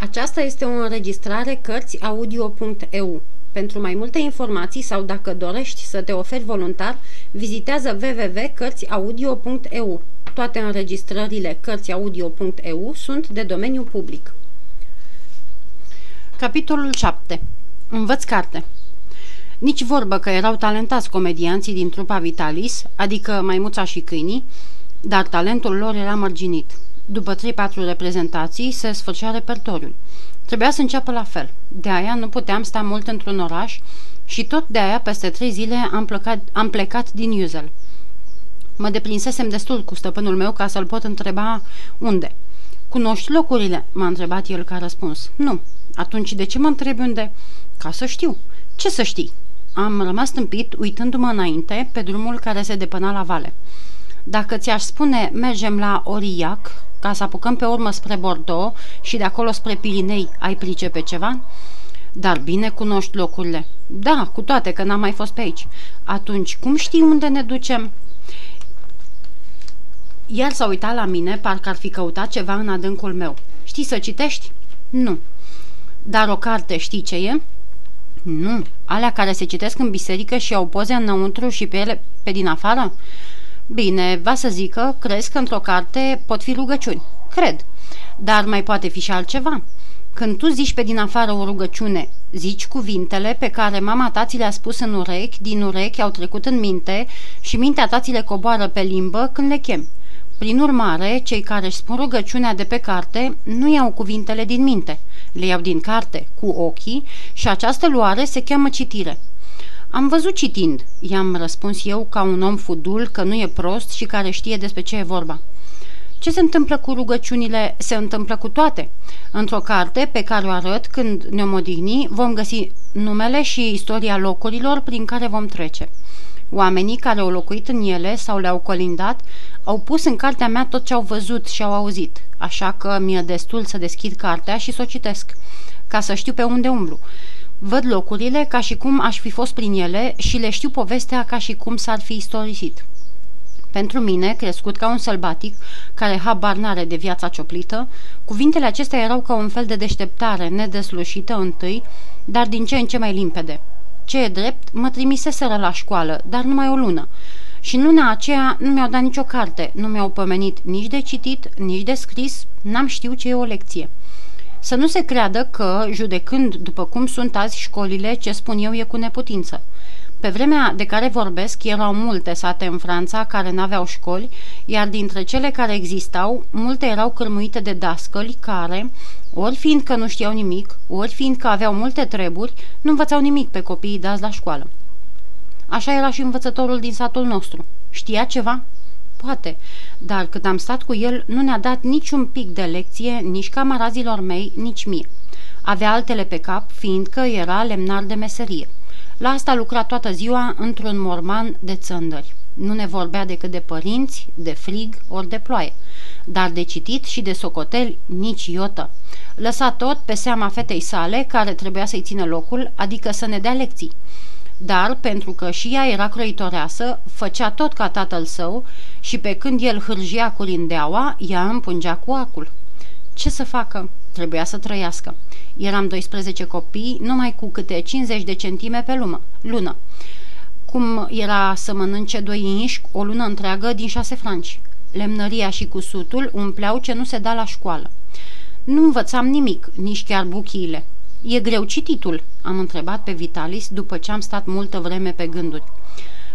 Aceasta este o înregistrare Cărțiaudio.eu. Pentru mai multe informații sau dacă dorești să te oferi voluntar, vizitează www.cărțiaudio.eu. Toate înregistrările Cărțiaudio.eu sunt de domeniu public. Capitolul 7. Învăț carte. Nici vorbă că erau talentați comedianții din trupa Vitalis, adică Maimuța și Câinii, dar talentul lor era mărginit. După 3-4 reprezentații se sfârșea repertoriul. Trebuia să înceapă la fel. De aia nu puteam sta mult într-un oraș și tot de aia peste trei zile am plecat, am plecat din Iuzel. Mă deprinsesem destul cu stăpânul meu ca să-l pot întreba unde. Cunoști locurile?" m-a întrebat el ca răspuns. Nu. Atunci de ce mă întrebi unde? Ca să știu. Ce să știi? Am rămas tâmpit uitându-mă înainte pe drumul care se depăna la vale. Dacă ți-aș spune mergem la Oriac, ca să apucăm pe urmă spre Bordeaux și de acolo spre Pirinei, ai pricepe ceva? Dar bine cunoști locurile. Da, cu toate că n-am mai fost pe aici. Atunci, cum știi unde ne ducem? El s-a uitat la mine, parcă ar fi căutat ceva în adâncul meu. Știi să citești? Nu. Dar o carte știi ce e? Nu. Alea care se citesc în biserică și au poze înăuntru și pe ele pe din afară? Bine, va să zică, crezi că într-o carte pot fi rugăciuni. Cred. Dar mai poate fi și altceva. Când tu zici pe din afară o rugăciune, zici cuvintele pe care mama ta ți le-a spus în urechi, din urechi au trecut în minte și mintea ta ți le coboară pe limbă când le chem. Prin urmare, cei care își spun rugăciunea de pe carte nu iau cuvintele din minte, le iau din carte, cu ochii, și această luare se cheamă citire. Am văzut citind, i-am răspuns eu ca un om fudul că nu e prost și care știe despre ce e vorba. Ce se întâmplă cu rugăciunile, se întâmplă cu toate. Într-o carte pe care o arăt când ne odihni, vom găsi numele și istoria locurilor prin care vom trece. Oamenii care au locuit în ele sau le-au colindat au pus în cartea mea tot ce au văzut și au auzit, așa că mi-e destul să deschid cartea și să o citesc, ca să știu pe unde umblu. Văd locurile ca și cum aș fi fost prin ele și le știu povestea ca și cum s-ar fi istorisit. Pentru mine, crescut ca un sălbatic, care habar n-are de viața cioplită, cuvintele acestea erau ca un fel de deșteptare nedeslușită întâi, dar din ce în ce mai limpede. Ce e drept, mă trimiseseră la școală, dar numai o lună. Și în luna aceea nu mi-au dat nicio carte, nu mi-au pomenit nici de citit, nici de scris, n-am știut ce e o lecție. Să nu se creadă că, judecând după cum sunt azi școlile, ce spun eu e cu neputință. Pe vremea de care vorbesc, erau multe sate în Franța care n-aveau școli, iar dintre cele care existau, multe erau cârmuite de dascăli care, ori fiindcă nu știau nimic, ori fiindcă aveau multe treburi, nu învățau nimic pe copiii dați la școală. Așa era și învățătorul din satul nostru. Știa ceva? Poate, dar cât am stat cu el, nu ne-a dat niciun pic de lecție, nici camarazilor mei, nici mie. Avea altele pe cap, fiindcă era lemnar de meserie. La asta lucra toată ziua într-un morman de țândări. Nu ne vorbea decât de părinți, de frig ori de ploaie, dar de citit și de socoteli nici iotă. Lăsa tot pe seama fetei sale, care trebuia să-i țină locul, adică să ne dea lecții dar pentru că și ea era croitoreasă, făcea tot ca tatăl său și pe când el hârjia cu lindeaua, ea împungea cu acul. Ce să facă? Trebuia să trăiască. Eram 12 copii, numai cu câte 50 de centime pe lună. lună. Cum era să mănânce doi inși o lună întreagă din șase franci. Lemnăria și cusutul umpleau ce nu se da la școală. Nu învățam nimic, nici chiar buchiile. E greu cititul?" am întrebat pe Vitalis după ce am stat multă vreme pe gânduri.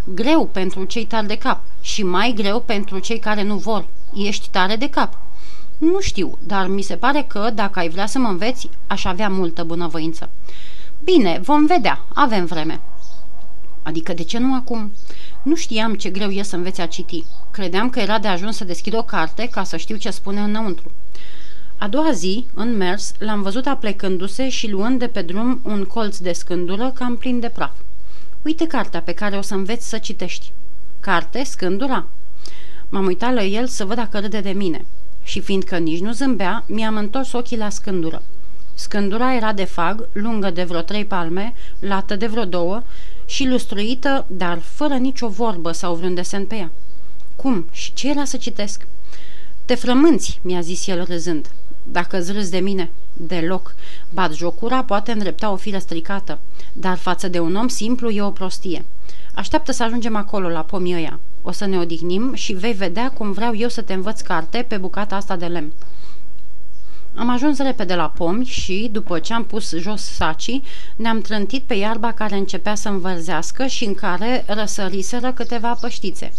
Greu pentru cei tari de cap și mai greu pentru cei care nu vor. Ești tare de cap." Nu știu, dar mi se pare că, dacă ai vrea să mă înveți, aș avea multă bunăvoință." Bine, vom vedea, avem vreme." Adică de ce nu acum?" Nu știam ce greu e să înveți a citi. Credeam că era de ajuns să deschid o carte ca să știu ce spune înăuntru. A doua zi, în mers, l-am văzut aplecându-se și luând de pe drum un colț de scândură cam plin de praf. Uite cartea pe care o să înveți să citești. Carte, scândura? M-am uitat la el să văd dacă râde de mine. Și fiindcă nici nu zâmbea, mi-am întors ochii la scândură. Scândura era de fag, lungă de vreo trei palme, lată de vreo două și lustruită, dar fără nicio vorbă sau vreun desen pe ea. Cum? Și ce era să citesc? Te frămânți, mi-a zis el râzând. Dacă îți de mine, deloc. Bat jocura poate îndrepta o fire stricată, dar față de un om simplu e o prostie. Așteaptă să ajungem acolo, la pomii ăia. O să ne odihnim și vei vedea cum vreau eu să te învăț carte pe bucata asta de lemn. Am ajuns repede la pomi și, după ce am pus jos sacii, ne-am trântit pe iarba care începea să învărzească și în care răsăriseră câteva păștițe.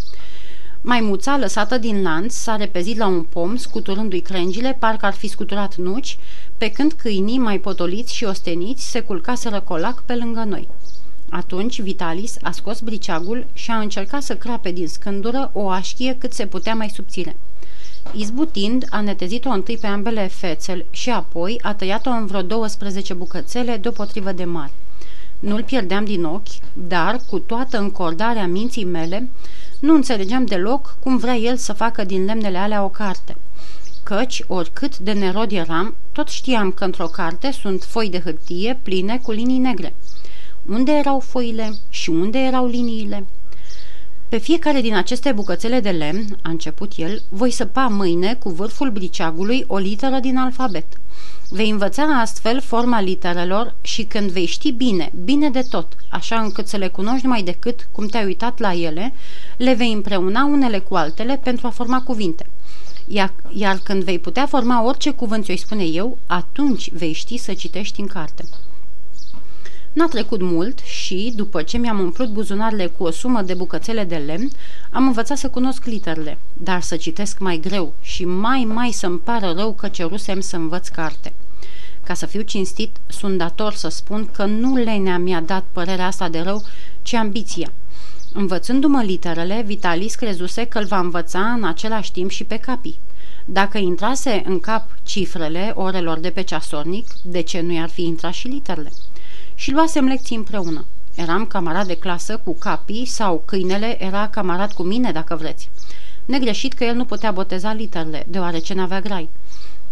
Maimuța, lăsată din lanț, s-a repezit la un pom, scuturându-i crengile, parcă ar fi scuturat nuci, pe când câinii mai potoliți și osteniți se culcaseră colac pe lângă noi. Atunci Vitalis a scos briceagul și a încercat să crape din scândură o așchie cât se putea mai subțire. Izbutind, a netezit-o întâi pe ambele fețele și apoi a tăiat-o în vreo 12 bucățele deopotrivă de mari. Nu-l pierdeam din ochi, dar, cu toată încordarea minții mele, nu înțelegeam deloc cum vrea el să facă din lemnele alea o carte. Căci, oricât de nerod eram, tot știam că într-o carte sunt foi de hârtie pline cu linii negre. Unde erau foile și unde erau liniile? Pe fiecare din aceste bucățele de lemn, a început el, voi săpa mâine cu vârful briceagului o literă din alfabet. Vei învăța astfel forma literelor și când vei ști bine, bine de tot, așa încât să le cunoști mai decât cum te-ai uitat la ele, le vei împreuna unele cu altele pentru a forma cuvinte. Iar, iar când vei putea forma orice cuvânt ți-o spune eu, atunci vei ști să citești în carte. N-a trecut mult și, după ce mi-am umplut buzunarele cu o sumă de bucățele de lemn, am învățat să cunosc literele, dar să citesc mai greu și mai mai să-mi pară rău că cerusem să învăț carte. Ca să fiu cinstit, sunt dator să spun că nu lenea mi-a dat părerea asta de rău, ci ambiția. Învățându-mă literele, Vitalis crezuse că îl va învăța în același timp și pe capii. Dacă intrase în cap cifrele orelor de pe ceasornic, de ce nu i-ar fi intrat și literele? și luasem lecții împreună. Eram camarad de clasă cu capii sau câinele era camarad cu mine, dacă vreți. Negreșit că el nu putea boteza literele, deoarece n-avea grai.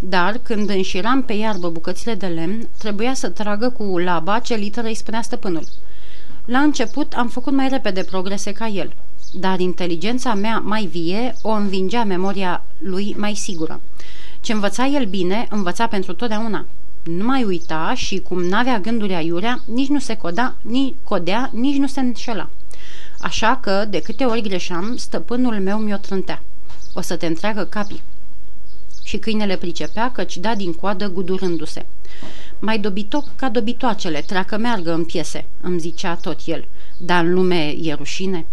Dar, când înșiram pe iarbă bucățile de lemn, trebuia să tragă cu laba ce literă îi spunea stăpânul. La început am făcut mai repede progrese ca el, dar inteligența mea mai vie o învingea memoria lui mai sigură. Ce învăța el bine, învăța pentru totdeauna. Nu mai uita și cum n-avea gânduri aiurea, nici nu se coda, nici codea, nici nu se înșela. Așa că, de câte ori greșeam, stăpânul meu mi-o trântea. O să te întreagă capii. Și câinele pricepea căci da din coadă gudurându-se. Mai dobitoc ca dobitoacele, treacă meargă în piese, îmi zicea tot el. Dar în lume e rușine?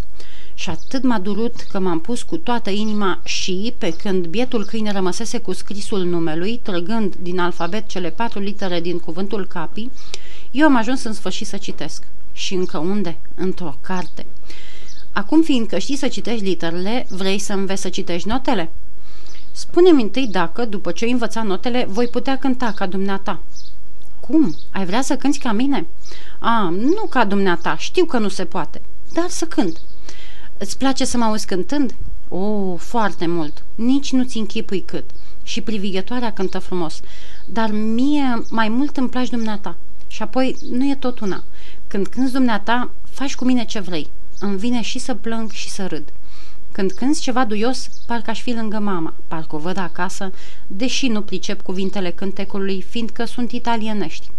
Și atât m-a durut că m-am pus cu toată inima și, pe când bietul câine rămăsese cu scrisul numelui, trăgând din alfabet cele patru litere din cuvântul capi, eu am ajuns în sfârșit să citesc. Și încă unde? Într-o carte. Acum, fiindcă știi să citești literele, vrei să înveți să citești notele? Spune-mi întâi dacă, după ce învăța notele, voi putea cânta ca dumneata. Cum? Ai vrea să cânti ca mine? A, nu ca dumneata, știu că nu se poate, dar să cânt. Îți place să mă auzi cântând? O, oh, foarte mult. Nici nu-ți închipui cât. Și privighetoarea cântă frumos. Dar mie mai mult îmi place dumneata. Și apoi nu e tot una. Când cânti dumneata, faci cu mine ce vrei. Îmi vine și să plâng și să râd. Când cânti ceva duios, parcă aș fi lângă mama, parcă o văd acasă, deși nu pricep cuvintele cântecului, fiindcă sunt italienești.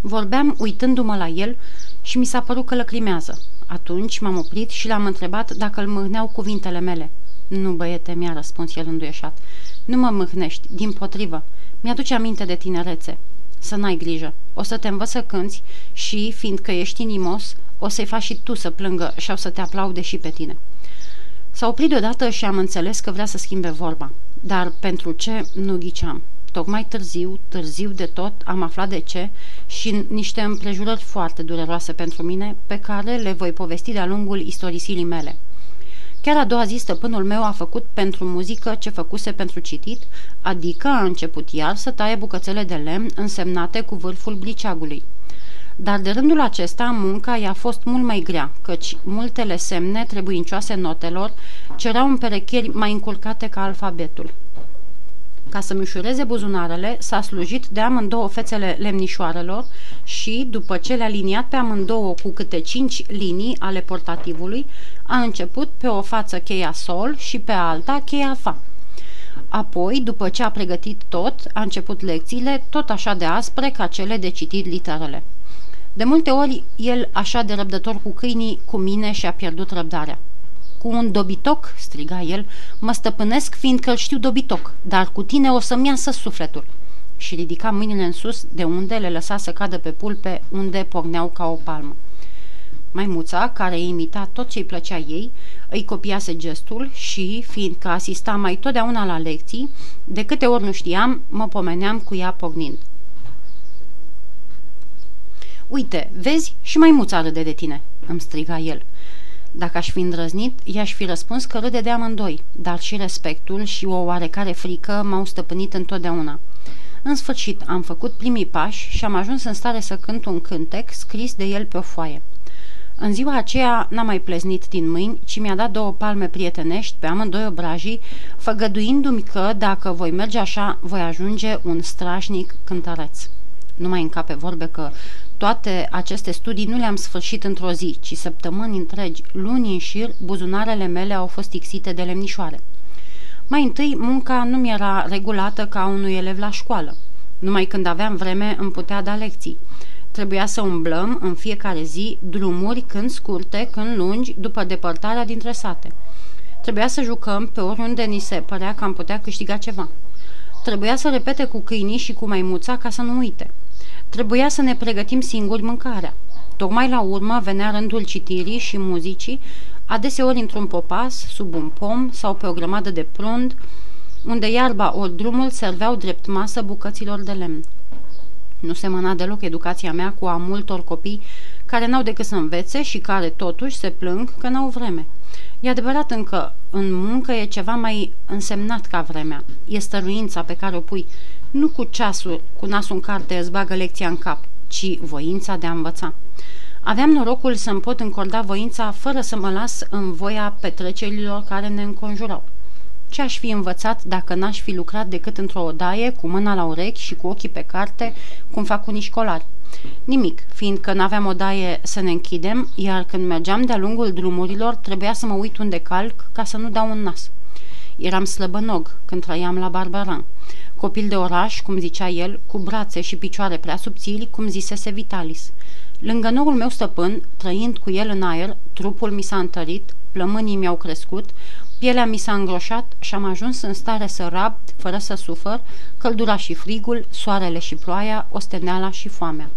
Vorbeam uitându-mă la el și mi s-a părut că lăcrimează. Atunci m-am oprit și l-am întrebat dacă îl mâhneau cuvintele mele. Nu, băiete, mi-a răspuns el înduieșat. Nu mă mâhnești, din potrivă. Mi-aduce aminte de tinerețe. Să n-ai grijă. O să te învăț să cânți și, fiindcă ești inimos, o să-i faci și tu să plângă și o să te aplaude și pe tine. S-a oprit deodată și am înțeles că vrea să schimbe vorba. Dar pentru ce nu ghiceam. Tocmai târziu, târziu de tot, am aflat de ce și niște împrejurări foarte dureroase pentru mine, pe care le voi povesti de-a lungul istorisirii mele. Chiar a doua zi stăpânul meu a făcut pentru muzică ce făcuse pentru citit, adică a început iar să taie bucățele de lemn însemnate cu vârful briceagului. Dar de rândul acesta, munca i-a fost mult mai grea, căci multele semne trebuincioase notelor cerau împerecheri mai încurcate ca alfabetul. Ca să-mi ușureze buzunarele, s-a slujit de amândouă fețele lemnișoarelor și, după ce le-a liniat pe amândouă cu câte cinci linii ale portativului, a început pe o față cheia sol și pe alta cheia fa. Apoi, după ce a pregătit tot, a început lecțiile tot așa de aspre ca cele de citit literele. De multe ori, el, așa de răbdător cu câinii, cu mine și-a pierdut răbdarea. Cu un dobitoc, striga el, mă stăpânesc fiindcă îl știu dobitoc, dar cu tine o să-mi iasă sufletul. Și ridica mâinile în sus, de unde le lăsa să cadă pe pulpe, unde porneau ca o palmă. Maimuța, care imita tot ce îi plăcea ei, îi copiase gestul și, fiindcă asista mai totdeauna la lecții, de câte ori nu știam, mă pomeneam cu ea pornind. Uite, vezi, și maimuța râde de tine, îmi striga el. Dacă aș fi îndrăznit, i-aș fi răspuns că râde de amândoi, dar și respectul și o oarecare frică m-au stăpânit întotdeauna. În sfârșit, am făcut primii pași și am ajuns în stare să cânt un cântec scris de el pe o foaie. În ziua aceea n-am mai pleznit din mâini, ci mi-a dat două palme prietenești pe amândoi obrajii, făgăduindu-mi că, dacă voi merge așa, voi ajunge un strașnic cântăreț. Nu mai încape vorbe că toate aceste studii nu le-am sfârșit într-o zi, ci săptămâni întregi, luni în șir, buzunarele mele au fost ixite de lemnișoare. Mai întâi, munca nu mi era regulată ca unui elev la școală. Numai când aveam vreme îmi putea da lecții. Trebuia să umblăm în fiecare zi drumuri când scurte, când lungi, după depărtarea dintre sate. Trebuia să jucăm pe oriunde ni se părea că am putea câștiga ceva. Trebuia să repete cu câinii și cu maimuța ca să nu uite. Trebuia să ne pregătim singuri mâncarea. Tocmai la urmă venea rândul citirii și muzicii, adeseori într-un popas, sub un pom sau pe o grămadă de prund, unde iarba ori drumul serveau drept masă bucăților de lemn. Nu semăna deloc educația mea cu a multor copii care n-au decât să învețe și care totuși se plâng că n-au vreme. E adevărat încă, în muncă e ceva mai însemnat ca vremea. E stăruința pe care o pui, nu cu ceasul, cu nasul în carte îți bagă lecția în cap, ci voința de a învăța. Aveam norocul să-mi pot încorda voința fără să mă las în voia petrecerilor care ne înconjurau. Ce aș fi învățat dacă n-aș fi lucrat decât într-o odaie, cu mâna la urechi și cu ochii pe carte, cum fac unii școlari? Nimic, fiindcă n-aveam odaie să ne închidem, iar când mergeam de-a lungul drumurilor, trebuia să mă uit unde calc ca să nu dau un nas. Eram slăbănog când trăiam la Barbaran. Copil de oraș, cum zicea el, cu brațe și picioare prea subțiri, cum zisese Vitalis. Lângă noul meu stăpân, trăind cu el în aer, trupul mi s-a întărit, plămânii mi-au crescut, pielea mi s-a îngroșat și am ajuns în stare să rab, fără să sufăr, căldura și frigul, soarele și ploaia, osteneala și foamea.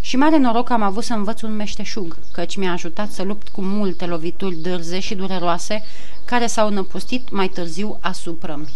Și mare noroc am avut să învăț un meșteșug, căci mi-a ajutat să lupt cu multe lovituri dârze și dureroase, care s-au năpustit mai târziu asupra mi.